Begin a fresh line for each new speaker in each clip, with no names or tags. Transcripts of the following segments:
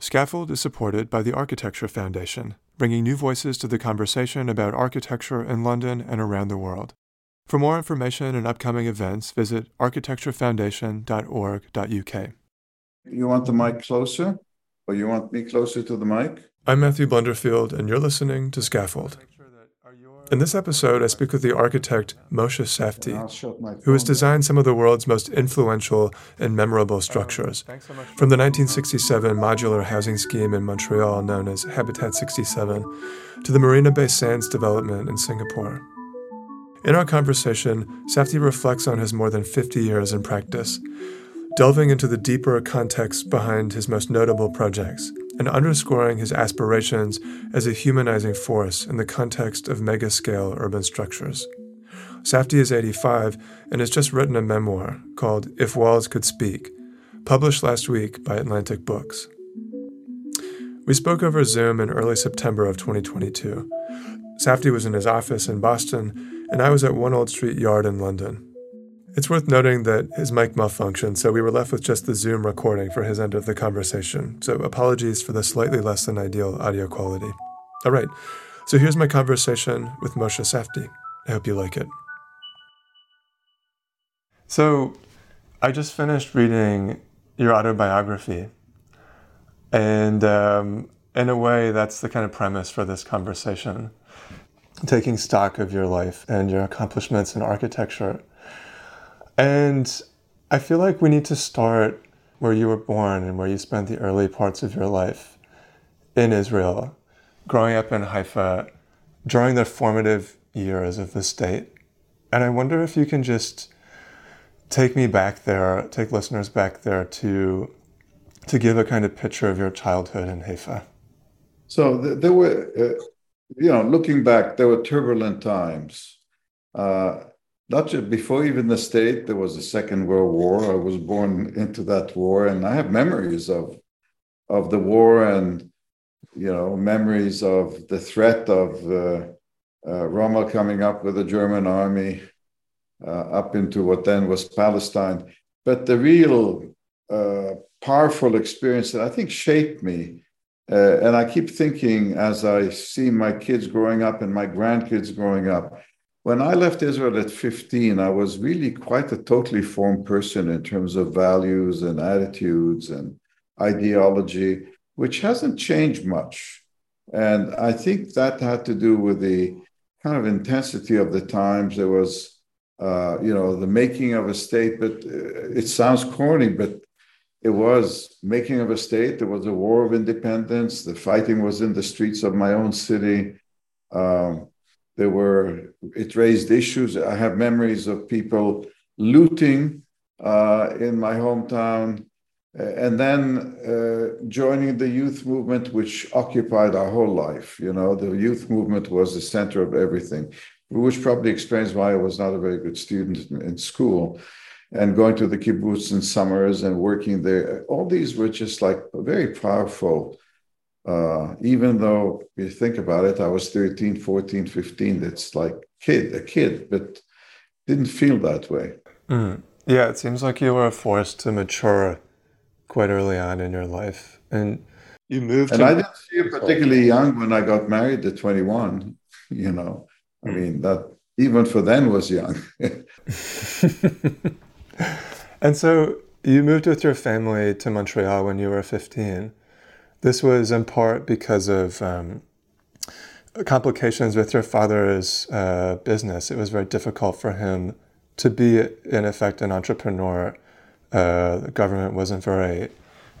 Scaffold is supported by the Architecture Foundation, bringing new voices to the conversation about architecture in London and around the world. For more information and upcoming events, visit architecturefoundation.org.uk.
You want the mic closer? Or you want me closer to the mic?
I'm Matthew Blunderfield, and you're listening to Scaffold. In this episode, I speak with the architect Moshe Safdie, who has designed some of the world's most influential and memorable structures, from the 1967 modular housing scheme in Montreal known as Habitat 67 to the Marina Bay Sands development in Singapore. In our conversation, Safdie reflects on his more than 50 years in practice, delving into the deeper context behind his most notable projects and underscoring his aspirations as a humanizing force in the context of mega scale urban structures. Safdie is 85 and has just written a memoir called If Walls Could Speak, published last week by Atlantic Books. We spoke over Zoom in early September of 2022. Safdie was in his office in Boston, and I was at One Old Street Yard in London. It's worth noting that his mic malfunctioned, so we were left with just the Zoom recording for his end of the conversation. So apologies for the slightly less than ideal audio quality. All right, so here's my conversation with Moshe Safdie. I hope you like it. So, I just finished reading your autobiography, and um, in a way, that's the kind of premise for this conversation taking stock of your life and your accomplishments in architecture and I feel like we need to start where you were born and where you spent the early parts of your life in Israel, growing up in Haifa, during the formative years of the state. And I wonder if you can just take me back there, take listeners back there to to give a kind of picture of your childhood in Haifa.
So there were, uh, you know, looking back, there were turbulent times. Uh, not just before even the state there was a second world war. I was born into that war and i have memories of of the war and you know memories of the threat of uh, uh, rommel coming up with the german army uh, up into what then was palestine. But the real uh, powerful experience that i think shaped me uh, and i keep thinking as i see my kids growing up and my grandkids growing up when I left Israel at 15, I was really quite a totally formed person in terms of values and attitudes and ideology, which hasn't changed much. And I think that had to do with the kind of intensity of the times. There was, uh, you know, the making of a state, but uh, it sounds corny, but it was making of a state. There was a war of independence. The fighting was in the streets of my own city. Um, there were, it raised issues. I have memories of people looting uh, in my hometown and then uh, joining the youth movement, which occupied our whole life. You know, the youth movement was the center of everything, which probably explains why I was not a very good student in, in school. And going to the kibbutz in summers and working there, all these were just like very powerful uh, even though you think about it, I was 13, 14, 15. It's like kid, a kid, but didn't feel that way.
Mm. Yeah, it seems like you were forced to mature quite early on in your life, and you moved.
And I didn't feel particularly young when I got married at 21. You know, I mean that even for then was young.
and so you moved with your family to Montreal when you were 15. This was in part because of um, complications with your father's uh, business. It was very difficult for him to be, in effect, an entrepreneur. Uh, the government wasn't very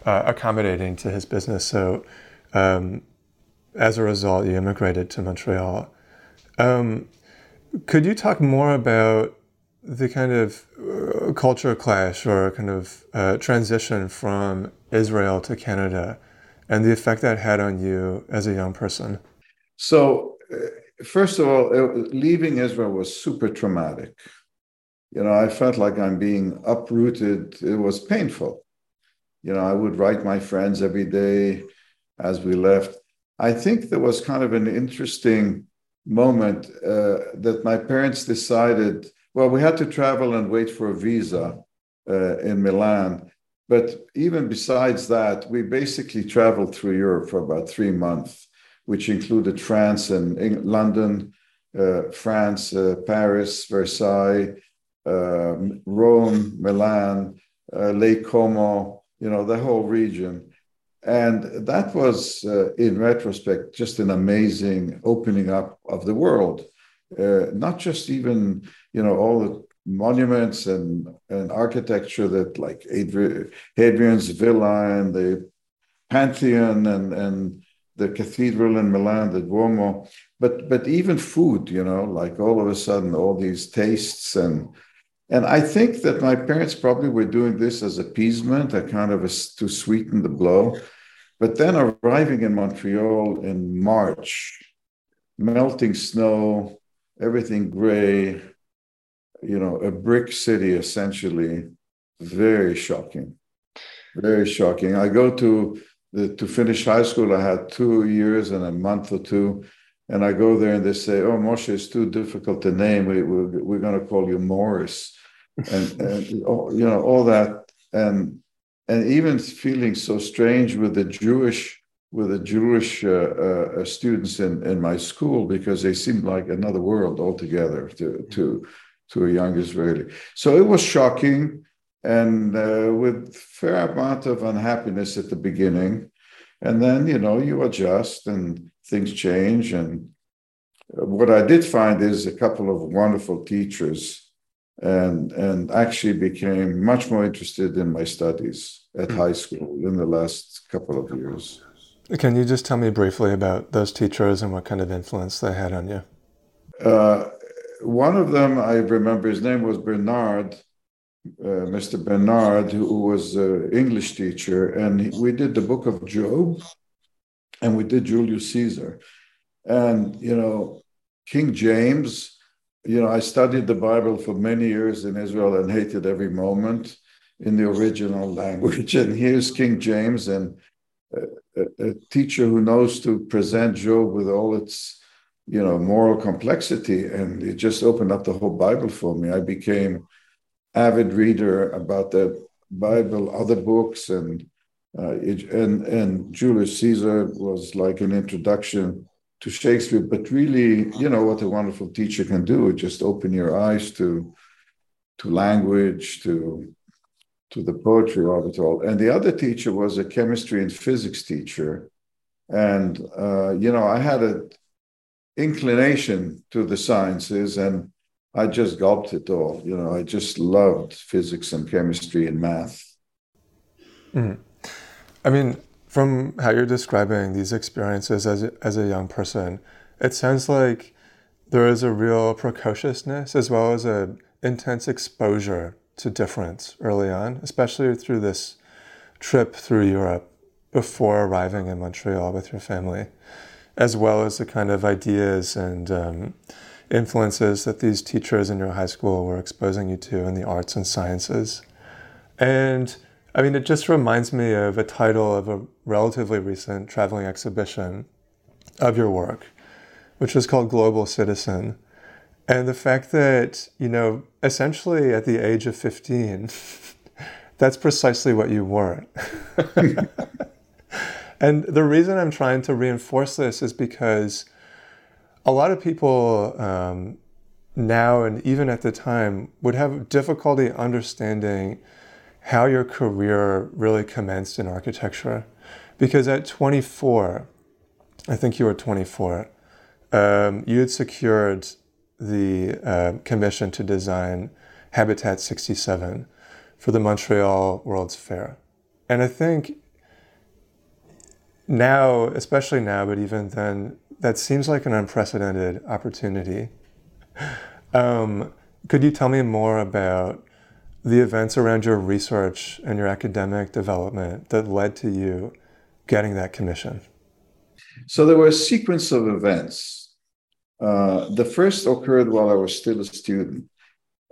uh, accommodating to his business. So, um, as a result, you immigrated to Montreal. Um, could you talk more about the kind of uh, culture clash or kind of uh, transition from Israel to Canada and the effect that had on you as a young person?
So, uh, first of all, leaving Israel was super traumatic. You know, I felt like I'm being uprooted. It was painful. You know, I would write my friends every day as we left. I think there was kind of an interesting moment uh, that my parents decided well, we had to travel and wait for a visa uh, in Milan. But even besides that, we basically traveled through Europe for about three months, which included France and London, uh, France, uh, Paris, Versailles, um, Rome, Milan, uh, Lake Como, you know, the whole region. And that was, uh, in retrospect, just an amazing opening up of the world. Uh, not just even, you know, all the monuments and, and architecture that like Adri- Hadrian's Villa and the Pantheon and, and the cathedral in Milan, the Duomo, but but even food, you know, like all of a sudden all these tastes and and I think that my parents probably were doing this as appeasement, a kind of a, to sweeten the blow. But then arriving in Montreal in March, melting snow, everything gray, you know, a brick city essentially, very shocking, very shocking. I go to the, to finish high school. I had two years and a month or two, and I go there and they say, "Oh, Moshe, it's too difficult to name. We, we, we're going to call you Morris," and, and you know all that, and and even feeling so strange with the Jewish with the Jewish uh, uh, students in, in my school because they seemed like another world altogether to, to, to a young Israeli. So it was shocking and uh, with fair amount of unhappiness at the beginning. And then, you know, you adjust and things change. And what I did find is a couple of wonderful teachers and and actually became much more interested in my studies at hmm. high school in the last couple of years.
Can you just tell me briefly about those teachers and what kind of influence they had on you?
Uh, one of them, I remember his name was Bernard, uh, Mr. Bernard, who was an English teacher, and we did the book of Job and we did Julius Caesar. And, you know, King James, you know, I studied the Bible for many years in Israel and hated every moment in the original language. And here's King James, and a, a, teacher who knows to present Job with all its, you know, moral complexity, and it just opened up the whole Bible for me. I became avid reader about the Bible, other books, and uh, it, and and Julius Caesar was like an introduction to Shakespeare. But really, you know what a wonderful teacher can do: just open your eyes to to language, to to the poetry of it all. And the other teacher was a chemistry and physics teacher. And, uh, you know, I had an inclination to the sciences and I just gulped it all. You know, I just loved physics and chemistry and math.
Mm. I mean, from how you're describing these experiences as a, as a young person, it sounds like there is a real precociousness as well as an intense exposure to difference early on, especially through this trip through Europe before arriving in Montreal with your family, as well as the kind of ideas and um, influences that these teachers in your high school were exposing you to in the arts and sciences. And I mean, it just reminds me of a title of a relatively recent traveling exhibition of your work, which was called Global Citizen and the fact that, you know, essentially at the age of 15, that's precisely what you weren't. and the reason I'm trying to reinforce this is because a lot of people um, now and even at the time would have difficulty understanding how your career really commenced in architecture. Because at 24, I think you were 24, um, you had secured the uh, commission to design Habitat 67 for the Montreal World's Fair. And I think now, especially now, but even then, that seems like an unprecedented opportunity. Um, could you tell me more about the events around your research and your academic development that led to you getting that commission?
So there were a sequence of events. Uh, the first occurred while I was still a student.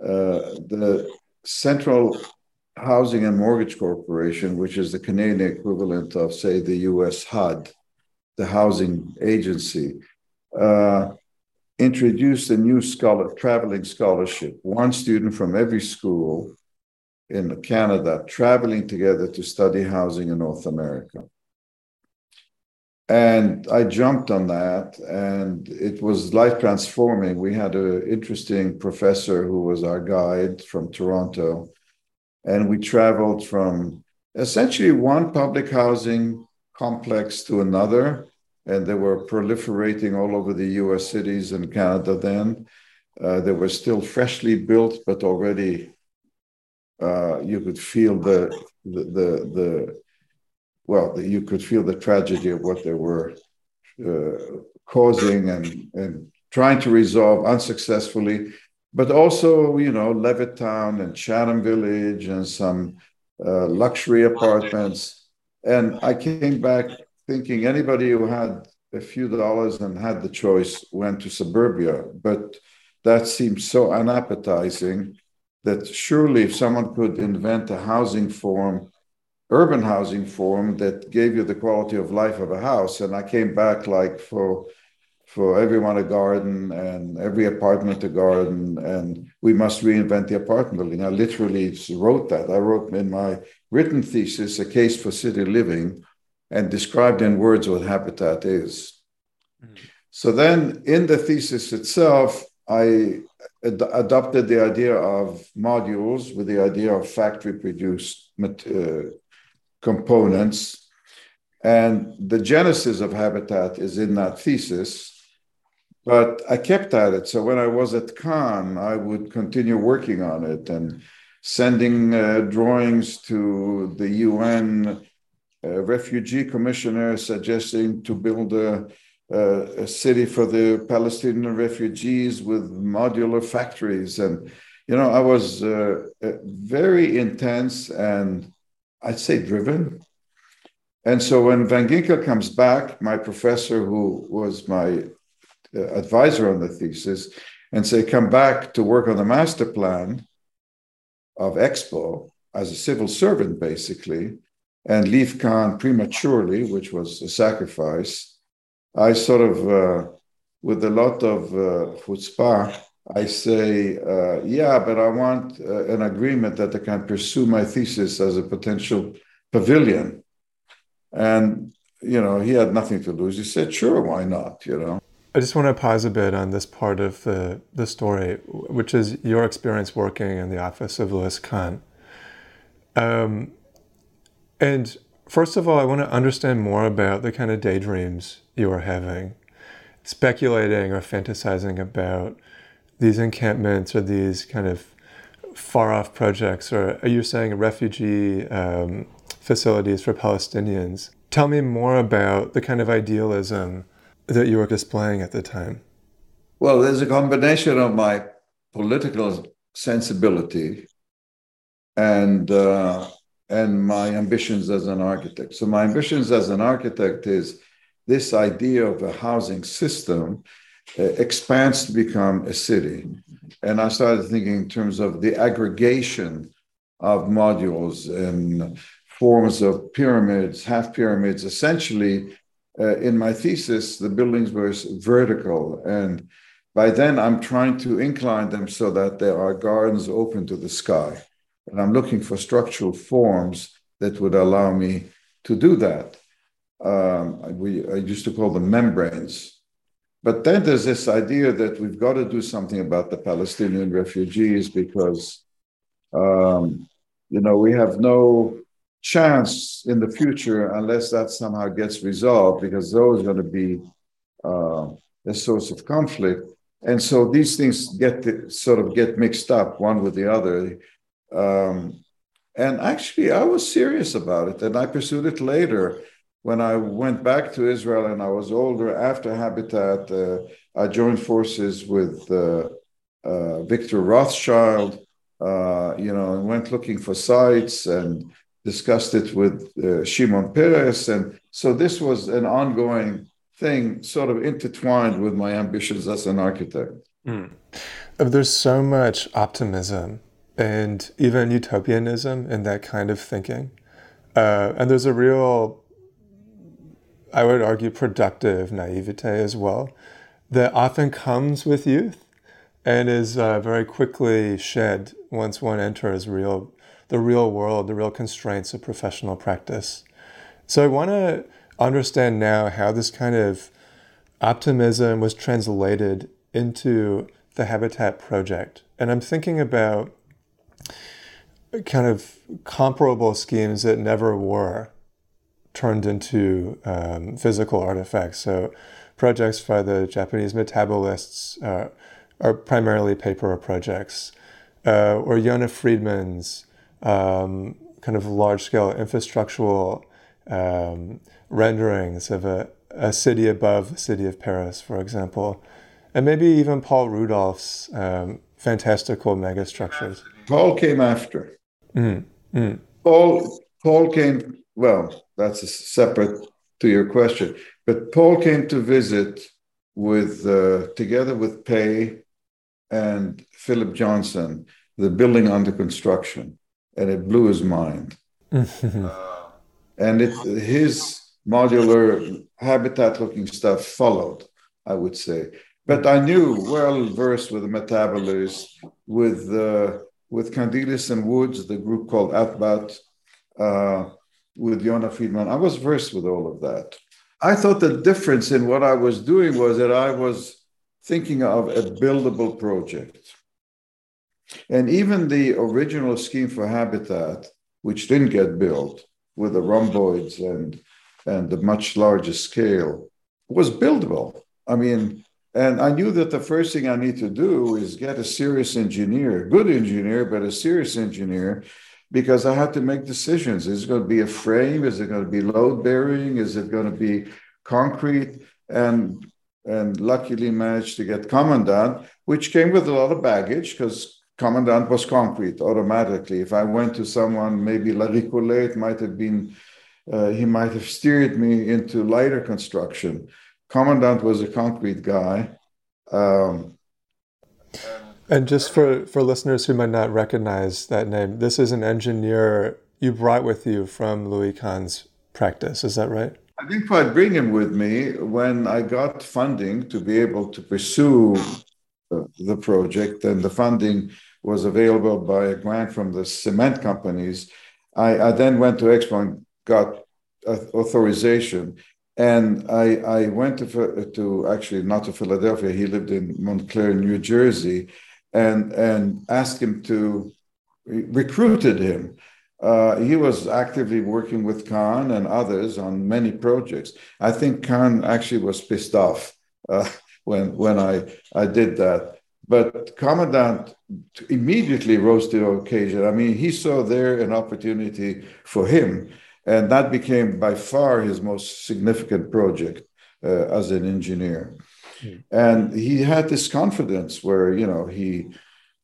Uh, the Central Housing and Mortgage Corporation, which is the Canadian equivalent of, say, the US HUD, the housing agency, uh, introduced a new scholar, traveling scholarship. One student from every school in Canada traveling together to study housing in North America. And I jumped on that, and it was life transforming. We had an interesting professor who was our guide from Toronto, and we traveled from essentially one public housing complex to another and they were proliferating all over the US cities and Canada then. Uh, they were still freshly built, but already uh, you could feel the, the, the, the well, you could feel the tragedy of what they were uh, causing and, and trying to resolve unsuccessfully. But also, you know, Levittown and Chatham Village and some uh, luxury apartments. And I came back thinking anybody who had a few dollars and had the choice went to suburbia. But that seemed so unappetizing that surely if someone could invent a housing form, urban housing form that gave you the quality of life of a house, and I came back like for for everyone a garden and every apartment a garden and we must reinvent the apartment building i literally wrote that i wrote in my written thesis a case for city living and described in words what habitat is. Mm-hmm. So then, in the thesis itself, I ad- adopted the idea of modules with the idea of factory produced uh, components. And the genesis of habitat is in that thesis. But I kept at it. So when I was at Kahn, I would continue working on it and sending uh, drawings to the UN a refugee commissioner suggesting to build a, a, a, city for the Palestinian refugees with modular factories. And, you know, I was uh, uh, very intense and I'd say driven. And so when Van Ginkel comes back, my professor, who was my uh, advisor on the thesis, and say, come back to work on the master plan of Expo as a civil servant, basically, and leave Kahn prematurely, which was a sacrifice, I sort of, uh, with a lot of uh, chutzpah, I say, uh, yeah, but I want uh, an agreement that I can pursue my thesis as a potential pavilion. And, you know, he had nothing to lose. He said, sure, why not, you know?
I just want to pause a bit on this part of the, the story, which is your experience working in the office of Louis Kahn. Um, and first of all, I want to understand more about the kind of daydreams you are having, speculating or fantasizing about these encampments or these kind of far off projects, or are you saying refugee um, facilities for Palestinians? Tell me more about the kind of idealism that you were displaying at the time.
Well, there's a combination of my political sensibility and uh, and my ambitions as an architect. So, my ambitions as an architect is this idea of a housing system uh, expands to become a city. And I started thinking in terms of the aggregation of modules and forms of pyramids, half pyramids. Essentially, uh, in my thesis, the buildings were vertical. And by then, I'm trying to incline them so that there are gardens open to the sky. And I'm looking for structural forms that would allow me to do that. Um, we, I used to call them membranes. But then there's this idea that we've got to do something about the Palestinian refugees because, um, you know, we have no chance in the future unless that somehow gets resolved because those are going to be uh, a source of conflict. And so these things get to, sort of get mixed up one with the other. Um, and actually, I was serious about it, and I pursued it later. When I went back to Israel and I was older after Habitat, uh, I joined forces with uh, uh, Victor Rothschild, uh, you know, and went looking for sites and discussed it with uh, Shimon Peres. And so this was an ongoing thing, sort of intertwined with my ambitions as an architect. Mm.
There's so much optimism and even utopianism in that kind of thinking. Uh, and there's a real, I would argue, productive naivete as well that often comes with youth and is uh, very quickly shed once one enters real, the real world, the real constraints of professional practice. So I want to understand now how this kind of optimism was translated into the Habitat project. And I'm thinking about kind of comparable schemes that never were turned into um, physical artifacts. So projects by the Japanese metabolists uh, are primarily paper projects, uh, or Yona Friedman's um, kind of large-scale infrastructural um, renderings of a, a city above the city of Paris, for example, and maybe even Paul Rudolph's um, fantastical megastructures.
Paul came after. Mm, mm. Paul Paul came. Well, that's separate to your question, but Paul came to visit with uh, together with Pei and Philip Johnson, the building under construction, and it blew his mind. and it his modular habitat-looking stuff followed, I would say. But I knew well versed with the metabolists, with uh, with Candilis and Woods, the group called Atbat, uh, with Yona Friedman. I was versed with all of that. I thought the difference in what I was doing was that I was thinking of a buildable project. And even the original scheme for Habitat, which didn't get built with the rhomboids and, and the much larger scale, was buildable. I mean, and I knew that the first thing I need to do is get a serious engineer, good engineer, but a serious engineer, because I had to make decisions. Is it going to be a frame? Is it going to be load bearing? Is it going to be concrete? And and luckily managed to get Komendant, which came with a lot of baggage because Komendant was concrete automatically. If I went to someone, maybe Larry Collet, it might have been, uh, he might have steered me into lighter construction. Komendant was a concrete guy. Um,
and just for, for listeners who might not recognize that name, this is an engineer you brought with you from Louis Kahn's practice. Is that right?
I think I'd bring him with me when I got funding to be able to pursue the project, and the funding was available by a grant from the cement companies. I, I then went to Expo and got authorization and I, I went to, to actually not to Philadelphia. He lived in Montclair, New Jersey, and and asked him to recruited him. Uh, he was actively working with Kahn and others on many projects. I think Kahn actually was pissed off uh, when when I I did that. But Komendant immediately rose to the occasion. I mean, he saw there an opportunity for him and that became by far his most significant project uh, as an engineer. Mm. And he had this confidence where, you know, he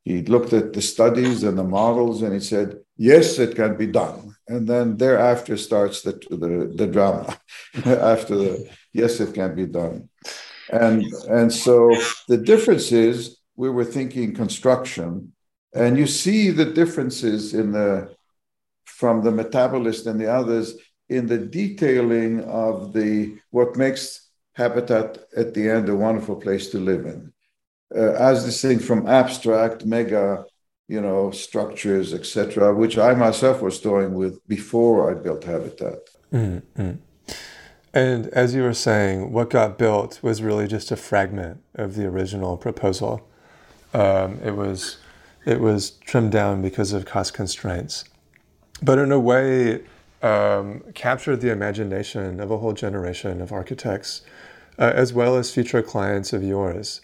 he looked at the studies and the models and he said, yes, it can be done. And then thereafter starts the, the, the drama after the, yes, it can be done. And, and so the difference is we were thinking construction. And you see the differences in the from the metabolist and the others in the detailing of the what makes habitat at the end a wonderful place to live in. Uh, as distinct from abstract mega you know structures etc which i myself was toying with before i built habitat. Mm-hmm.
and as you were saying what got built was really just a fragment of the original proposal um, it was it was trimmed down because of cost constraints but in a way um, captured the imagination of a whole generation of architects, uh, as well as future clients of yours.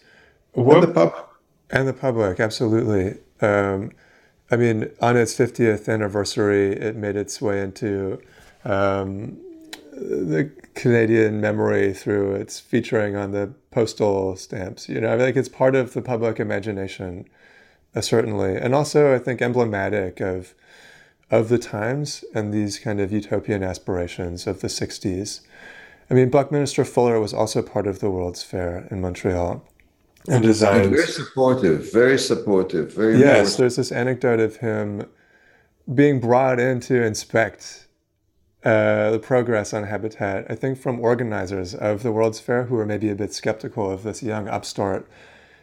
What, and the public.
And the public, absolutely. Um, I mean, on its 50th anniversary, it made its way into um, the Canadian memory through its featuring on the postal stamps. You know, I think it's part of the public imagination, uh, certainly, and also I think emblematic of of the times and these kind of utopian aspirations of the '60s. I mean, Buckminster Fuller was also part of the World's Fair in Montreal.
And designed. Very supportive, very supportive, very.
Yes, there's this anecdote of him being brought in to inspect uh, the progress on habitat, I think from organizers of the World's Fair who were maybe a bit skeptical of this young upstart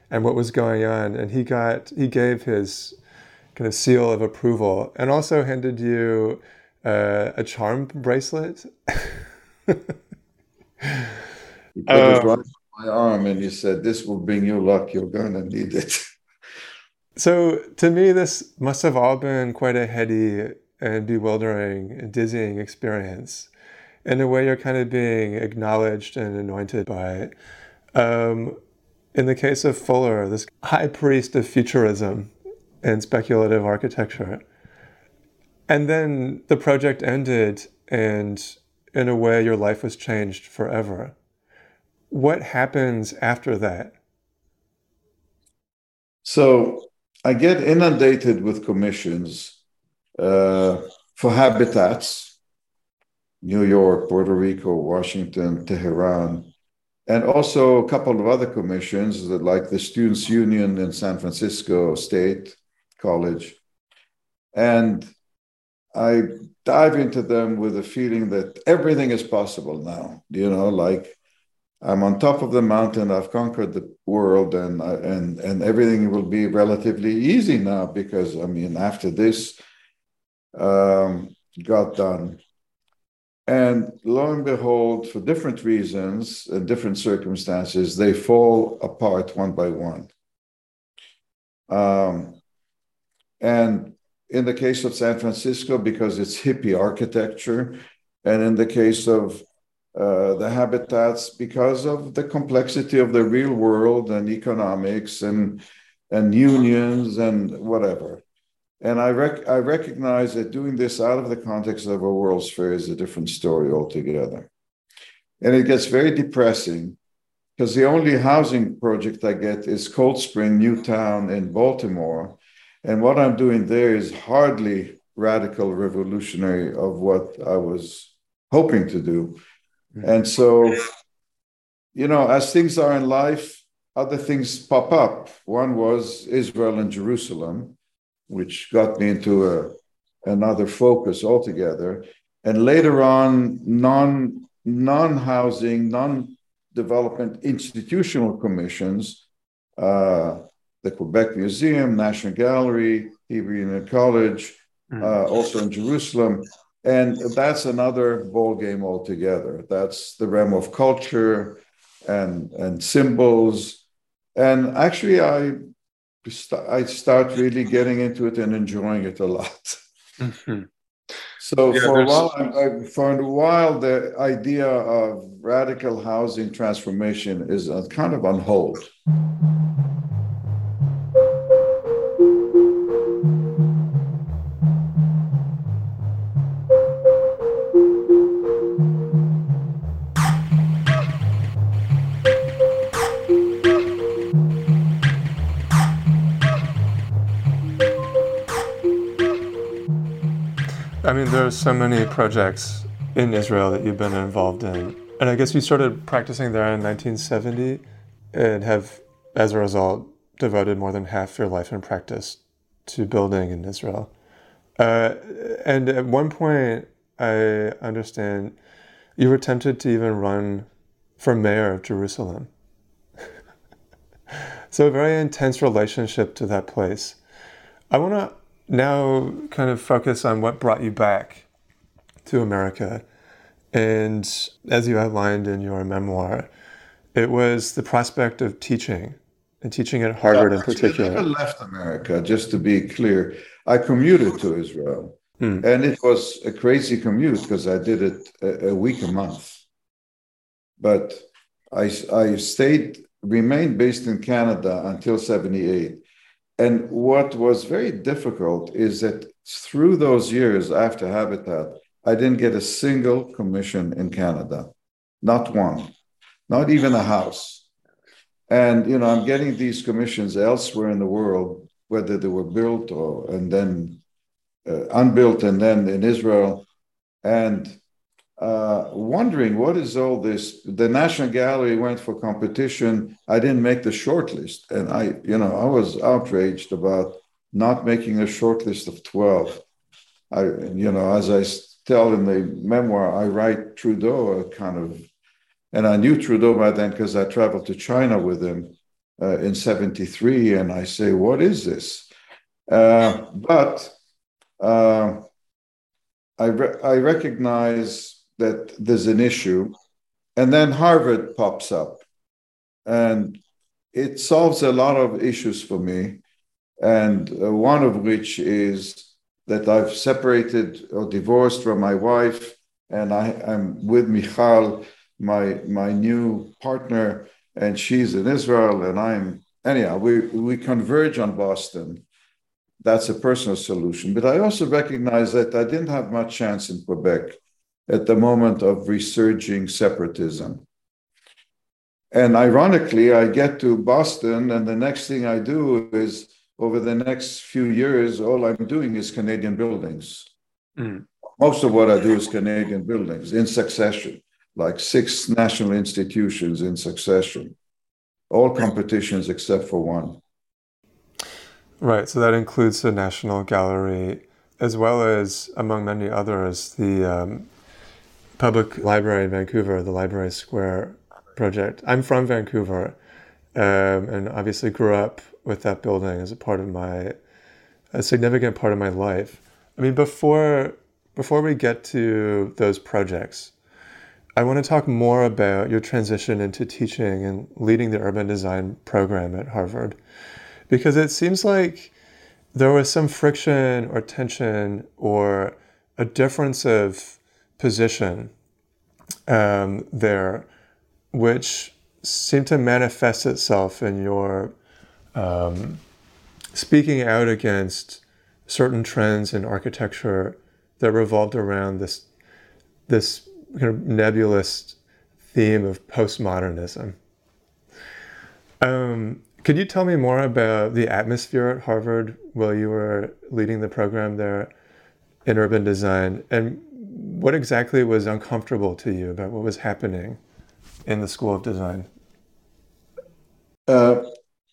and what was going on. And he got he gave his kind of seal of approval and also handed you uh, a charm bracelet.
he put um, right on my arm and he said, "This will bring you luck. You're going to need it."
So to me, this must have all been quite a heady and bewildering and dizzying experience. In a way, you're kind of being acknowledged and anointed by it. Um, in the case of Fuller, this high priest of futurism and speculative architecture. And then the project ended, and in a way, your life was changed forever. What happens after that?
So I get inundated with commissions Uh, for habitats, New York, Puerto Rico, Washington, Tehran, and also a couple of other commissions like the Students' Union in San Francisco State College. And I dive into them with a feeling that everything is possible now, you know, like I'm on top of the mountain. I've conquered the world, and and and everything will be relatively easy now because I mean, after this um, got done, and lo and behold, for different reasons and different circumstances, they fall apart one by one. Um, and in the case of San Francisco, because it's hippie architecture, and in the case of uh, the habitats because of the complexity of the real world and economics and and unions and whatever. And I rec- I recognize that doing this out of the context of a World's Fair is a different story altogether. And it gets very depressing because the only housing project I get is Cold Spring Newtown in Baltimore. And what I'm doing there is hardly radical revolutionary of what I was hoping to do. Mm-hmm. And so, you know, as things are in life, other things pop up. One was Israel and Jerusalem, which got me into a, another focus altogether. And later on, non non housing, non development institutional commissions, uh, the Quebec Museum, National Gallery, Hebrew Union College, mm. uh, also in Jerusalem, and that's another ball game altogether. That's the realm of culture and and symbols. And actually, I I start really getting into it and enjoying it a lot. Mm-hmm. So yeah, for a while, I, for a while, the idea of radical housing transformation is kind of on hold.
There are so many projects in Israel that you've been involved in. And I guess you started practicing there in 1970 and have, as a result, devoted more than half your life and practice to building in Israel. Uh, and at one point, I understand you were tempted to even run for mayor of Jerusalem. so, a very intense relationship to that place. I want to now kind of focus on what brought you back to America. And as you outlined in your memoir, it was the prospect of teaching and teaching at Harvard in particular. I
never left America, just to be clear. I commuted to Israel. Hmm. And it was a crazy commute because I did it a, a, week a month. But I, I stayed, remained based in Canada until 78. And what was very difficult is that through those years after Habitat, I didn't get a single commission in Canada, not one, not even a house. And you know, I'm getting these commissions elsewhere in the world, whether they were built or and then uh, unbuilt, and then in Israel, and uh, wondering what is all this. The National Gallery went for competition. I didn't make the short list, and I, you know, I was outraged about not making a short list of twelve. I, you know, as I tell in the memoir, I write Trudeau a kind of and I knew Trudeau by then because I traveled to China with him uh, in 73. And I say, what is this? Uh, but uh, I, re- I recognize that there's an issue. And then Harvard pops up. And it solves a lot of issues for me. And uh, one of which is that I've separated or divorced from my wife, and I, am with Michal my my new partner, and she's in Israel, and I'm anyhow. We we converge on Boston. That's a personal solution, but I also recognize that I didn't have much chance in Quebec at the moment of resurging separatism. And ironically, I get to Boston, and the next thing I do is over the next few years, all I'm doing is Canadian buildings. Mm. Most of what I do is Canadian buildings in succession like six national institutions in succession, all competitions except for one.
Right, so that includes the National Gallery, as well as, among many others, the um, Public Library in Vancouver, the Library Square project. I'm from Vancouver um, and obviously grew up with that building as a part of my, a significant part of my life. I mean, before before we get to those projects, I want to talk more about your transition into teaching and leading the urban design program at Harvard, because it seems like there was some friction or tension or a difference of position um, there, which seemed to manifest itself in your um, speaking out against certain trends in architecture that revolved around this this kind of nebulous theme of postmodernism. Um, could you tell me more about the atmosphere at Harvard while you were leading the program there in urban design and what exactly was uncomfortable to you about what was happening in the School of Design?
Uh,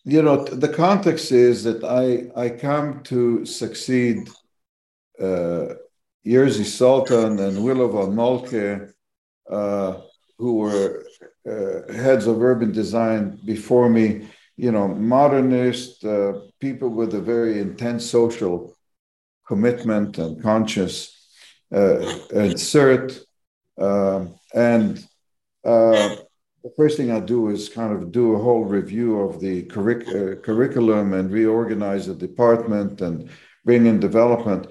you know, the context is that I, I come to succeed uh, Sultan and Willo von Moltke, uh, who were uh, heads of urban design before me, you know, modernist uh, people with a very intense social commitment and conscience, uh, and Sert. Um, and uh, the first thing I do is kind of do a whole review of the curric- curriculum and reorganize the department and bring in development.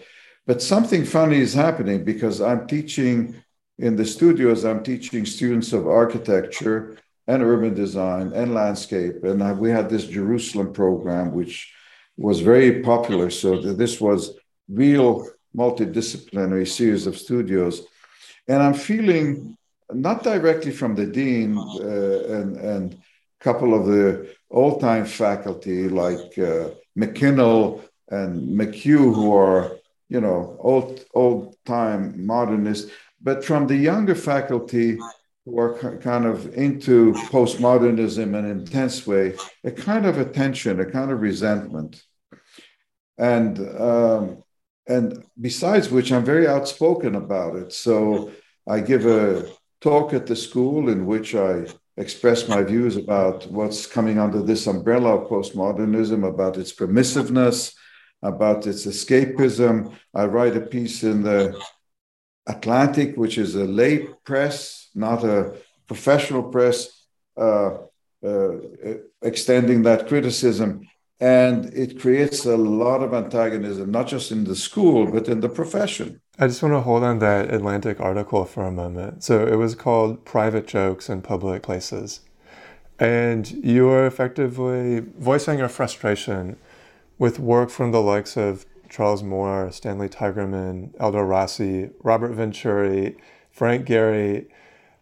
But something funny is happening because I'm teaching in the studios, I'm teaching students of architecture and urban design and landscape. And we had this Jerusalem program, which was very popular. So this was real multidisciplinary series of studios. And I'm feeling not directly from the dean uh, and, and a couple of the old time faculty like uh, McKinnell and McHugh, who are you know, old old time modernists, but from the younger faculty who are kind of into postmodernism in an intense way, a kind of attention, a kind of resentment, and um, and besides which, I'm very outspoken about it. So I give a talk at the school in which I express my views about what's coming under this umbrella of postmodernism, about its permissiveness, about its escapism. I write a piece in the Atlantic, which is a lay press, not a professional press, uh, uh, extending that criticism. And it creates a lot of antagonism, not just in the school, but in the profession.
I just want to hold on that Atlantic article for a moment. So it was called Private Jokes in Public Places. And you are effectively voicing your frustration with work from the likes of Charles Moore, Stanley Tigerman, Aldo Rossi, Robert Venturi, Frank Gehry,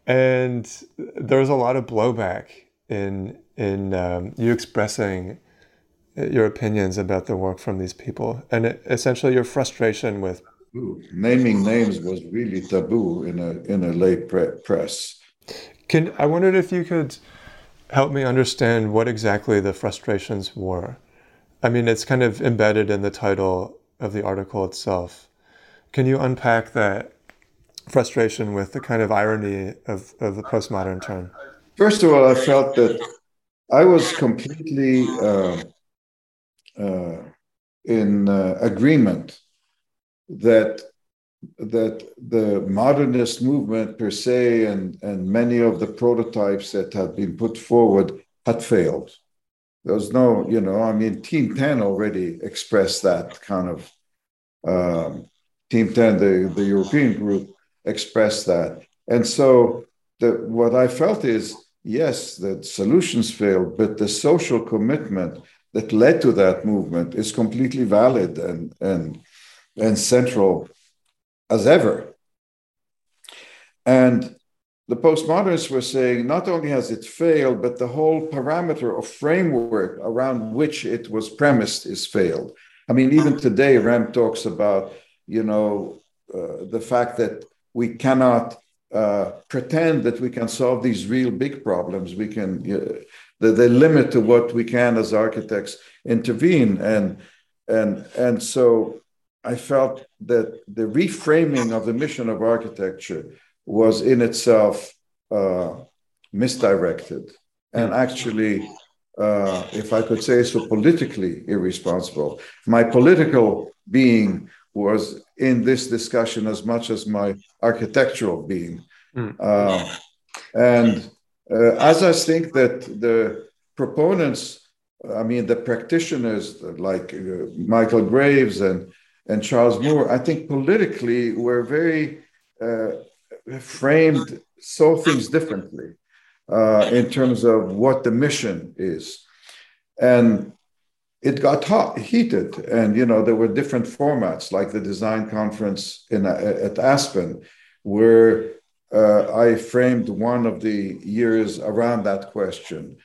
and there was a lot of blowback in in um, you expressing your opinions about the work from these people, and essentially your frustration with
naming names was really taboo in a in a lay pre- press.
Can I wondered if you could help me understand what exactly the frustrations were. I mean, it's kind of embedded in the title of the article itself. Can you unpack that frustration with the kind of irony of, of the postmodern turn?
First of all, I felt that I was completely uh, in uh, agreement that that the modernist movement per se and, and many of the prototypes that had been put forward had failed. There was no, you know, I mean, Team 10 already expressed that kind of, um, Team 10, the, the European group, expressed that. And so the, what I felt is yes, the solutions failed, but the social commitment that led to that movement is completely valid and, and, and central as ever. And the postmodernists were saying not only has it failed, but the whole parameter or framework around which it was premised is failed. I mean, even today, Rem talks about, you know, uh, the fact that we cannot uh, pretend that we can solve these real big problems. We can, uh, the, the limit to what we can as architects intervene. And, and, and so I felt that the reframing of the mission of architecture was in itself uh, misdirected and actually, uh, if I could say so, politically irresponsible. My political being was in this discussion as much as my architectural being. Mm. Uh, and as I think that the proponents, I mean, the practitioners like uh, Michael Graves and, and Charles Moore, I think politically were very uh, framed, saw things differently uh, in terms of what the mission is. And it got hot, heated, and you know there were different formats, like the design conference in at Aspen, where uh, I framed one of the years around that question.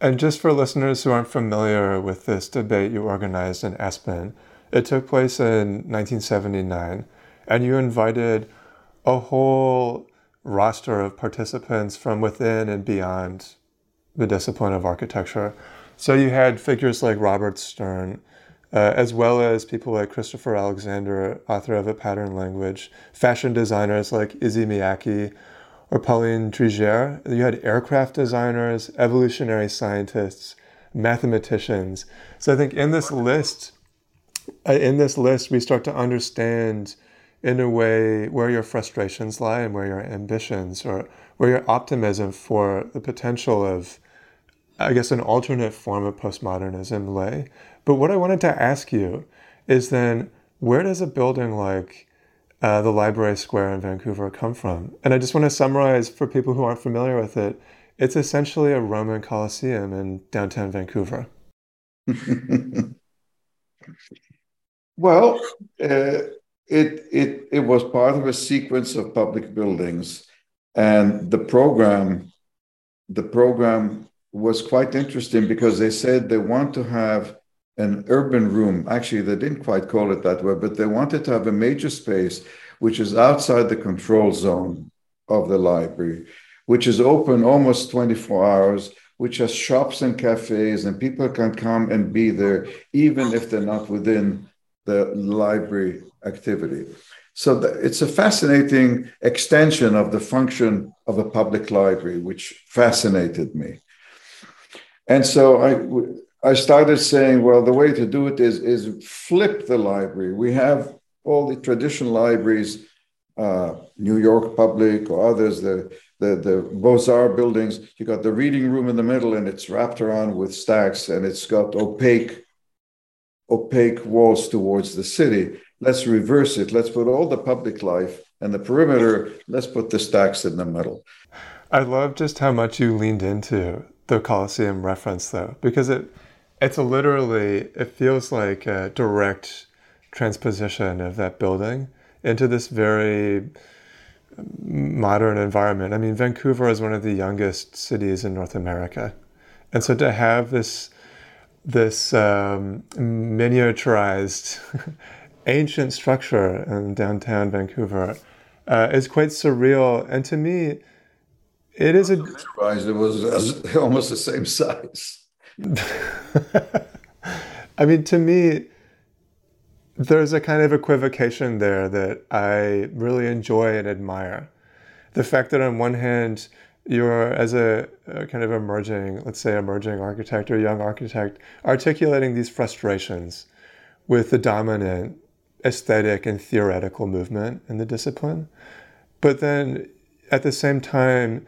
And just for listeners who aren't familiar with this debate you organized in Aspen, it took place in 1979, and you invited a whole roster of participants from within and beyond the discipline of architecture. So you had figures like Robert Stern, uh, as well as people like Christopher Alexander, author of A Pattern Language, fashion designers like Issey Miyake or Pauline Trigère. You had aircraft designers, evolutionary scientists, mathematicians. So I think in this list, uh, in this list, we start to understand in a way where your frustrations lie and where your ambitions or where your optimism for the potential of I guess, an alternate form of postmodernism lay. But what I wanted to ask you is then, where does a building like uh, the Library Square in Vancouver come from? And I just want to summarize for people who aren't familiar with it it's essentially a Roman Colosseum in downtown Vancouver.
well, uh, it, it, it was part of a sequence of public buildings. And the program, the program was quite interesting because they said they want to have an urban room. Actually, they didn't quite call it that way, but they wanted to have a major space which is outside the control zone of the library, which is open almost 24 hours, which has shops and cafes, and people can come and be there even if they're not within the library activity. So the, it's a fascinating extension of the function of a public library, which fascinated me. And so I, I started saying, well, the way to do it is, is flip the library. We have all the traditional libraries, uh, New York Public or others, the, the, the Beaux-Arts buildings. You got the reading room in the middle and it's wrapped around with stacks and it's got opaque, opaque walls towards the city. Let's reverse it. Let's put all the public life and the perimeter, let's put the stacks in the middle.
I love just how much you leaned into the Colosseum reference though, because it it's literally it feels like a direct transposition of that building into this very modern environment. I mean, Vancouver is one of the youngest cities in North America, and so to have this this um, miniaturized ancient structure in downtown Vancouver uh, is quite surreal, and to me, it is a. Surprise.
It was almost the same size.
I mean, to me, there's a kind of equivocation there that I really enjoy and admire. The fact that on one hand, you're as a, a, kind of emerging, let's say emerging architect or young architect, articulating these frustrations with the dominant aesthetic and theoretical movement in the discipline. But then at the same time,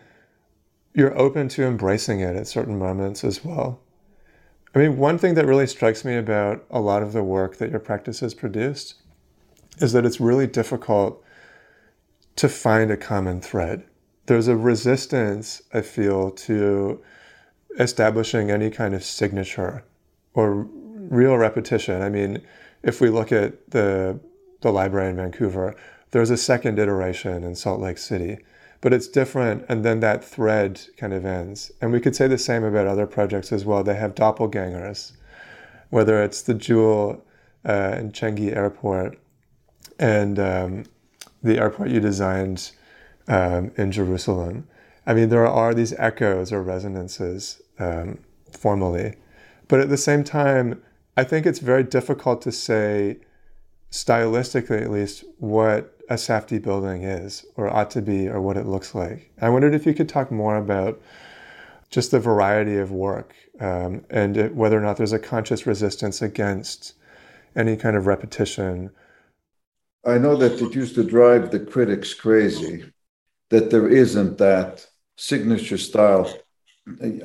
you're open to embracing it at certain moments as well. I mean, one thing that really strikes me about a lot of the work that your practice has produced is that it's really difficult to find a common thread. There's a resistance, I feel, to establishing any kind of signature or real repetition. I mean, if we look at the the library in Vancouver, there's a second iteration in Salt Lake City but it's different and then that thread kind of ends. And we could say the same about other projects as well. They have doppelgangers whether it's the jewel uh, in changi airport and um, the airport you designed um, in jerusalem. I mean there are these echoes or resonances um, formally but at the same time i think it's very difficult to say stylistically at least what a Safdie building is or ought to be or what it looks like. I wondered if you could talk more about just the variety of work um, and it, whether or not there's a conscious resistance against any kind of repetition.
I know that it used to drive the critics crazy that there isn't that signature style.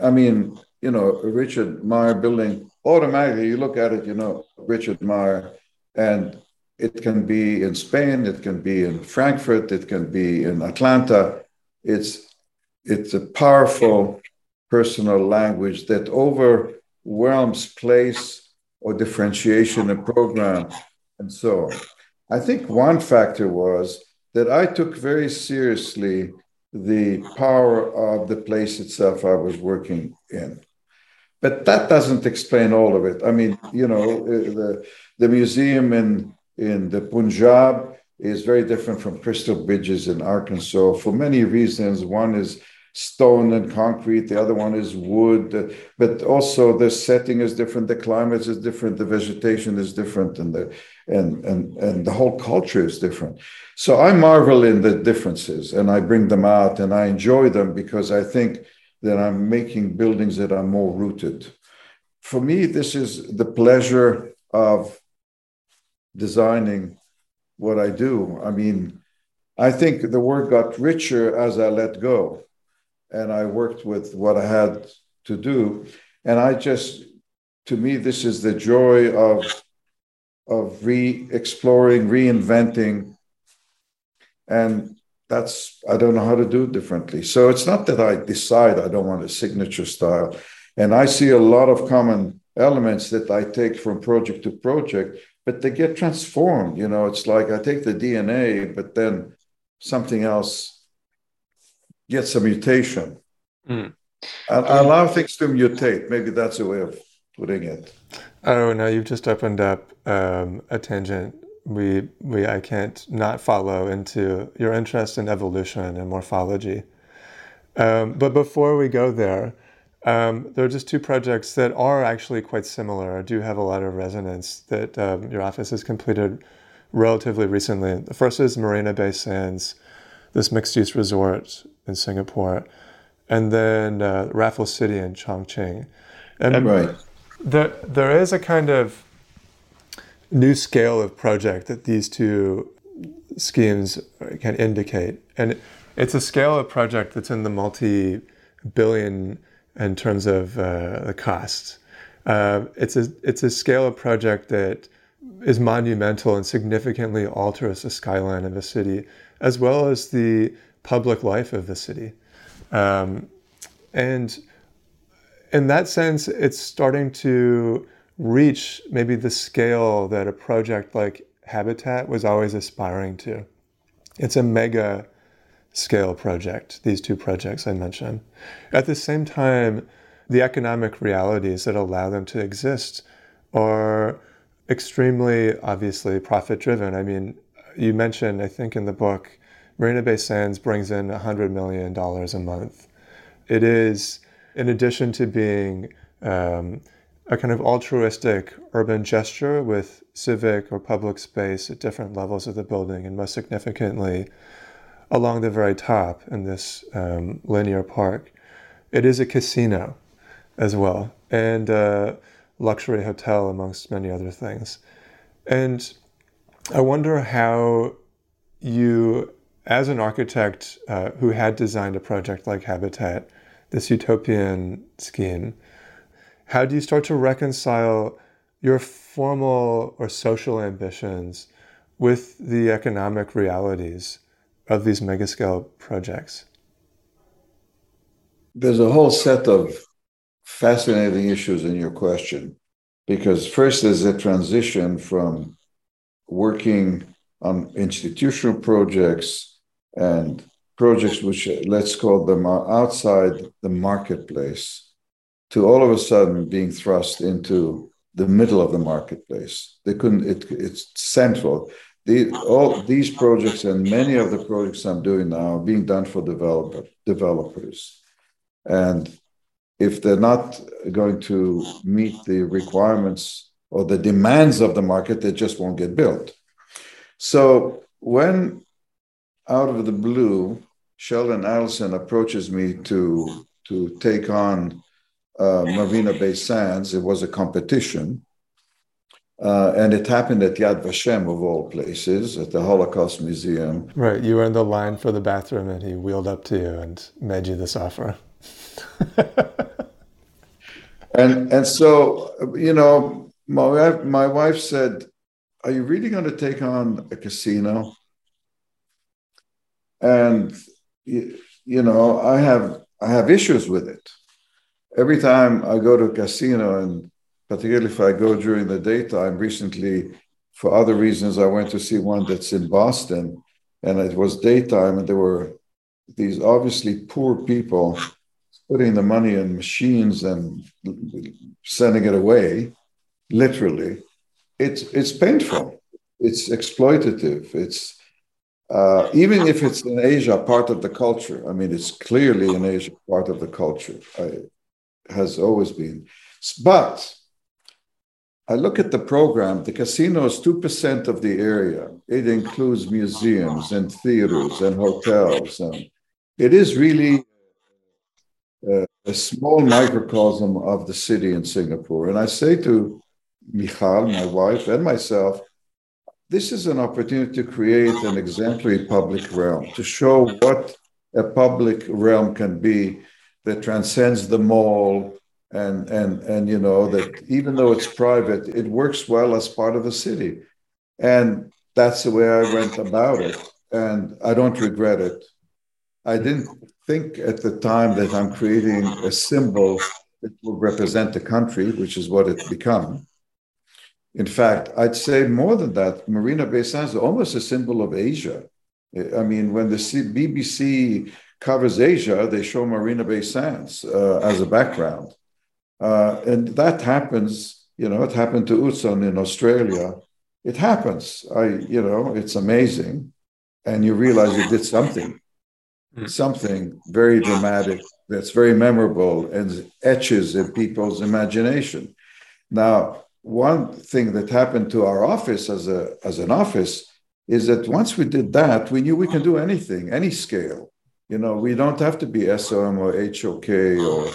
I mean, you know, Richard Meier building, automatically you look at it, you know, Richard Meier, and it can be in Spain, it can be in Frankfurt, it can be in Atlanta. It's it's a powerful personal language that overwhelms place or differentiation in program and so on. I think one factor was that I took very seriously the power of the place itself I was working in. But that doesn't explain all of it. I mean, you know, the, the museum in in the Punjab is very different from Crystal Bridges in Arkansas for many reasons. One is stone and concrete, the other one is wood, but also the setting is different, the climate is different, the vegetation is different, and the and and and the whole culture is different. So I marvel in the differences and I bring them out and I enjoy them because I think that I'm making buildings that are more rooted. For me, this is the pleasure of designing what I do. I mean, I think the work got richer as I let go and I worked with what I had to do. And I just, to me, this is the joy of, of re exploring, reinventing. And that's, I don't know how to do it differently. So it's not that I decide I don't want a signature style. And I see a lot of common elements that I take from project to project but they get transformed. You know, it's like I take the DNA, but then something else gets a mutation. Mm. I, I allow things to mutate. Maybe that's a way of putting it.
Oh no, you've just opened up um, a tangent. We we I can't not follow into your interest in evolution and morphology. Um, but before we go there, um, there are just two projects that are actually quite similar, do have a lot of resonance that um, your office has completed relatively recently. The first is Marina Bay Sands, this mixed use resort in Singapore, and then uh, Raffles City in Chongqing. And right. There, there is a kind of new scale of project that these two schemes can indicate. And it's a scale of project that's in the multi billion in terms of uh, the costs. Uh, it's a it's a scale of project that is monumental and significantly alters the skyline of the city, as well as the public life of the city. Um, and in that sense, it's starting to reach maybe the scale that a project like Habitat was always aspiring to. It's a mega scale project, these two projects I mentioned. At the same time, the economic realities that allow them to exist are extremely obviously profit driven. I mean, you mentioned, I think in the book, Marina Bay Sands brings in $100 million a month. It is, in addition to being um, a kind of altruistic urban gesture with civic or public space at different levels of the building, and most significantly, along the very top in this um, linear park, it is a casino as well, and a luxury hotel, amongst many other things. And I wonder how you, as an architect uh, who had designed a project like Habitat, this utopian scheme, how do you start to reconcile your formal or social ambitions with the economic realities of these megascale projects?
There's a whole set of fascinating issues in your question because first there's a transition from working on institutional projects and projects which let's call them are outside the marketplace to all of a sudden being thrust into the middle of the marketplace. They couldn't. It, it's central. The, all these projects and many of the projects I'm doing now are being done for developer developers, and if they're not going to meet the requirements or the demands of the market, they just won't get built. So when out of the blue, Sheldon Adelson approaches me to to take on uh, Marina Bay Sands. It was a competition. Uh, and it happened at Yad Vashem, of all places, at the Holocaust Museum.
Right. You were in the line for the bathroom, and he wheeled up to you and made you this offer.
and and so, you know, my wife, my wife said, "Are you really going to take on a casino?" And you, you know, I have I have issues with it every time I go to a casino, and particularly if I go during the daytime, recently, for other reasons, I went to see one that's in Boston, and it was daytime, and there were these obviously poor people putting the money in machines and sending it away, literally. It's it's painful. It's exploitative. It's uh, even if it's in Asia, part of the culture. I mean, it's clearly in Asia part of the culture. I, has always been. But I look at the program, the casino is 2% of the area. It includes museums and theaters and hotels. And it is really a, a small microcosm of the city in Singapore. And I say to Michal, my wife, and myself, this is an opportunity to create an exemplary public realm, to show what a public realm can be that transcends the mall and and and you know that even though it's private it works well as part of the city. And that's the way i went about it and i don't regret it. I didn't think at the time that i'm creating a symbol that will represent the country which is what it's become. In fact i'd say more than that marina bay sands is almost a symbol of asia. I mean when the bbc covers Asia, they show Marina Bay Sands uh, as a background. Uh, and that happens, you know, it happened to Utzon in Australia. It happens. I, you know, it's amazing. And you realize you did something, mm. something very dramatic that's very memorable and etches in people's imagination. Now, one thing that happened to our office as a as an office is that once we did that, we knew we can do anything, any scale. You know, we don't have to be SOM or HOK or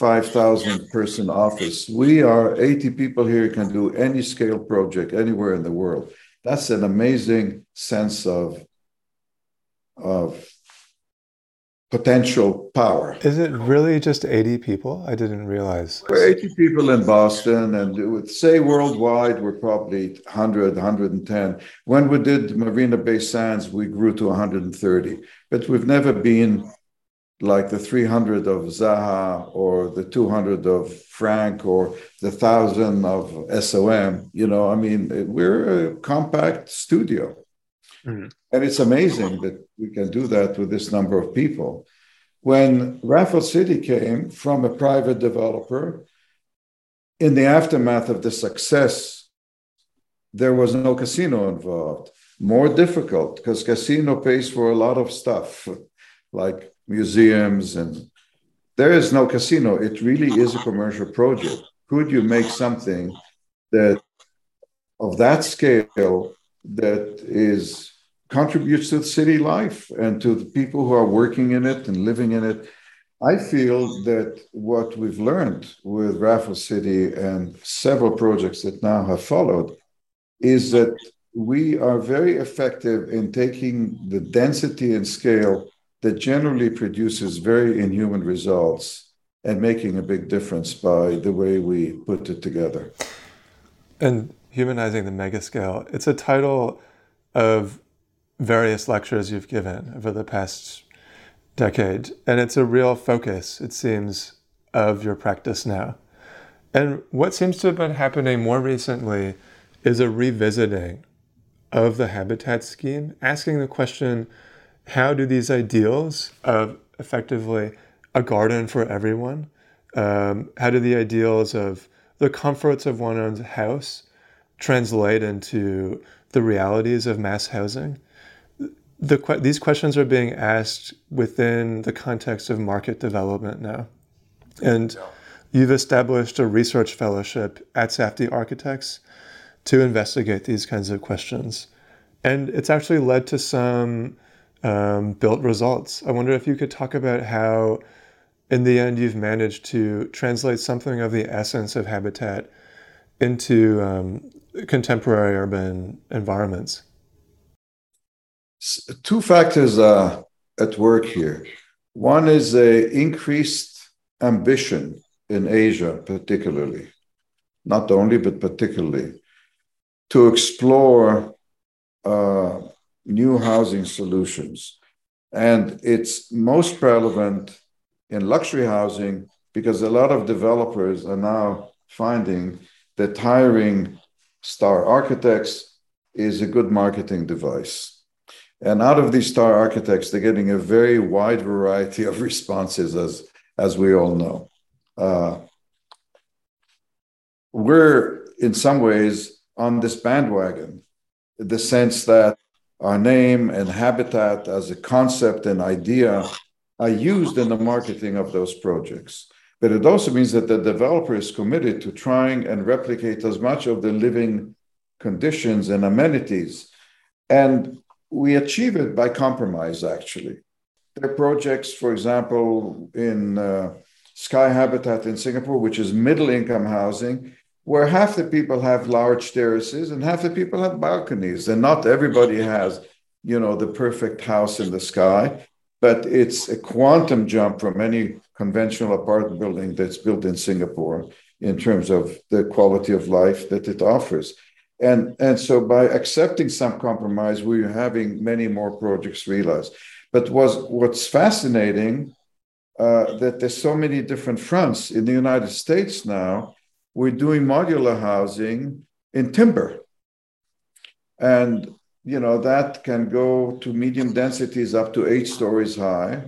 5,000 person office. We are 80 people here can do any scale project anywhere in the world. That's an amazing sense of, of potential power.
Is it really just 80 people? I didn't realize.
We're 80 people in Boston, and with say worldwide, we're probably 100, 110. When we did Marina Bay Sands, we grew to 130, but we've never been like the 300 of Zaha or the 200 of Frank or the 1000 of SOM. You know, I mean, we're a compact studio. Mm-hmm. And it's amazing that we can do that with this number of people. When Raffles City came from a private developer, in the aftermath of the success, there was no casino involved. More difficult because casino pays for a lot of stuff, like museums, and there is no casino. It really is a commercial project. Could you make something that of that scale that is contributes to the city life and to the people who are working in it and living in it? I feel that what we've learned with Raffles City and several projects that now have followed is that we are very effective in taking the density and scale that generally produces very inhuman results and making a big difference by the way we put it together.
And humanizing the megascale, it's a title of various lectures you've given over the past decade. And it's a real focus, it seems, of your practice now. And what seems to have been happening more recently is a revisiting of the habitat scheme, asking the question how do these ideals of effectively a garden for everyone, um, how do the ideals of the comforts of one's house translate into the realities of mass housing? the, these questions are being asked within the context of market development now. And you've established a research fellowship at Safdie Architects to investigate these kinds of questions. And it's actually led to some um, built results. I wonder if you could talk about how, in the end, you've managed to translate something of the essence of habitat into um, contemporary urban environments
two factors are at work here. One is a increased ambition in Asia, particularly, not only but particularly, to explore uh, new housing solutions, and it's most relevant in luxury housing because a lot of developers are now finding that hiring star architects is a good marketing device and out of these star architects, they're getting a very wide variety of responses, as, as we all know. Uh, we're, in some ways, on this bandwagon, the sense that our name and habitat as a concept and idea are used in the marketing of those projects. But it also means that the developer is committed to trying and replicate as much of the living conditions and amenities. And we achieve it by compromise, actually. There are projects, for example, in uh, Sky Habitat in Singapore, which is middle income housing, where half the people have large terraces and half the people have balconies. And not everybody has, you know, the perfect house in the sky, but it's a quantum jump from any conventional apartment building that's built in Singapore in terms of the quality of life that it offers. And, and so by accepting some compromise, we're having many more projects realized. But was, what's fascinating uh, that there's so many different fronts in the United States now. We're doing modular housing in timber, and you know that can go to medium densities up to eight stories high,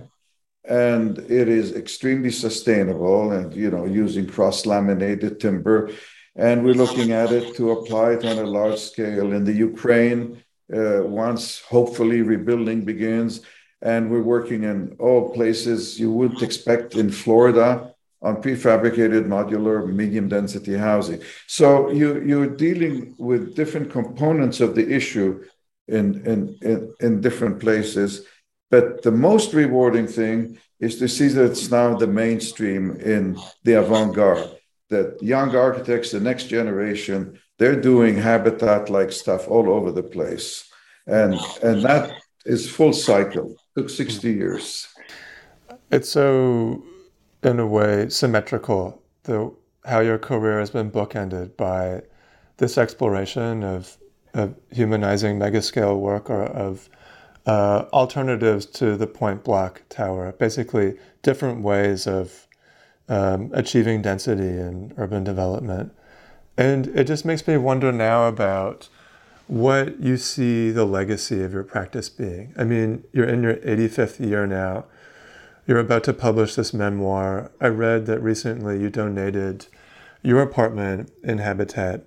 and it is extremely sustainable. And you know using cross laminated timber and we're looking at it to apply it on a large scale in the Ukraine uh, once hopefully rebuilding begins. And we're working in all places you wouldn't expect in Florida on prefabricated modular medium density housing. So you, you're dealing with different components of the issue in, in, in, in different places. But the most rewarding thing is to see that it's now the mainstream in the avant garde that young architects, the next generation, they're doing habitat like stuff all over the place. And, and that is full cycle. It took 60 years.
It's so, in a way, symmetrical, the, how your career has been bookended by this exploration of, of humanizing megascale work or of uh, alternatives to the point block tower, basically different ways of um, achieving density in urban development. And it just makes me wonder now about what you see the legacy of your practice being. I mean, you're in your 85th year now. You're about to publish this memoir. I read that recently you donated your apartment in Habitat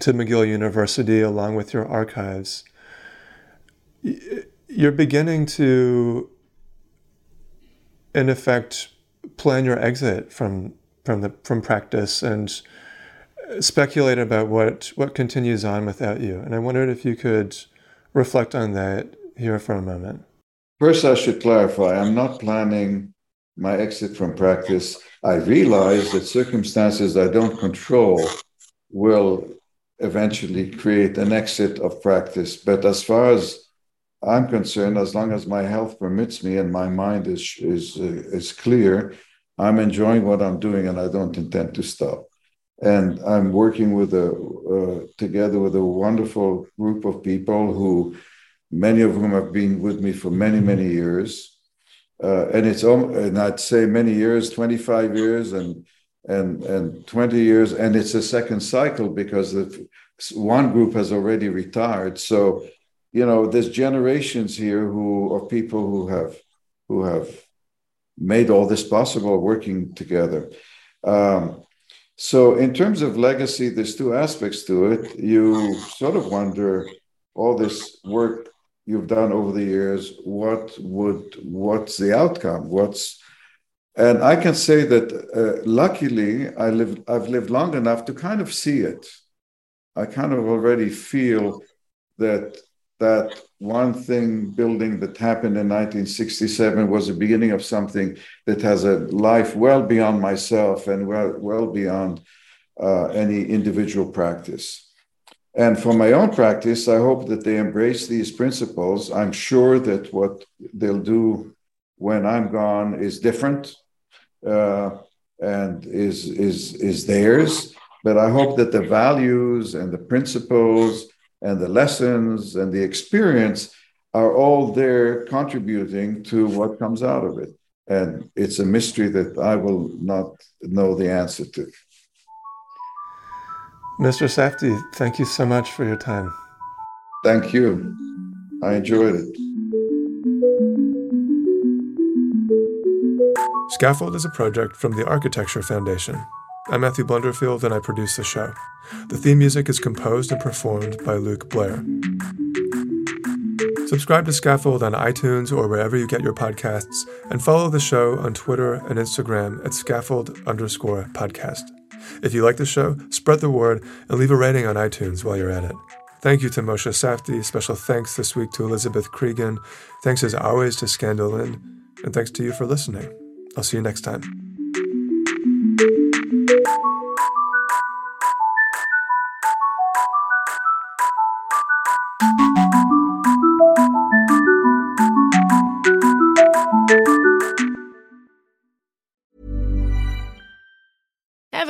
to McGill University along with your archives. You're beginning to, in effect, plan your exit from from the from practice and speculate about what what continues on without you. And I wondered if you could reflect on that here for a moment.
First, I should clarify: I'm not planning my exit from practice. I realize that circumstances I don't control will eventually create an exit of practice. But as far as I'm concerned, as long as my health permits me and my mind is is uh, is clear, I'm enjoying what I'm doing, and I don't intend to stop. And I'm working with a uh, together with a wonderful group of people who, many of whom have been with me for many many years. Uh, and it's and I'd say many years, 25 years, and and and 20 years, and it's a second cycle because one group has already retired. So, you know, there's generations here who are people who have who have made all this possible working together. Um, so, in terms of legacy, there's two aspects to it. You sort of wonder all this work you've done over the years. What would what's the outcome? What's and I can say that uh, luckily I live I've lived long enough to kind of see it. I kind of already feel that that one thing building that happened in 1967 was the beginning of something that has a life well beyond myself and well well beyond uh, any individual practice. And for my own practice, I hope that they embrace these principles. I'm sure that what they'll do when I'm gone is different uh, and is is is theirs. But I hope that the values and the principles and the lessons and the experience are all there contributing to what comes out of it. And it's a mystery that I will not know the answer to.
Mr. Safdie, thank you so much for your time.
Thank you. I enjoyed it.
Scaffold is a project from the Architecture Foundation. I'm Matthew Blunderfield and I produce the show. The theme music is composed and performed by Luke Blair. Subscribe to Scaffold on iTunes or wherever you get your podcasts, and follow the show on Twitter and Instagram at scaffold underscore podcast. If you like the show, spread the word and leave a rating on iTunes while you're at it. Thank you to Moshe Safdie. Special thanks this week to Elizabeth Cregan. Thanks as always to Scandalin. And thanks to you for listening. I'll see you next time.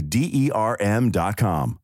D E R M.com.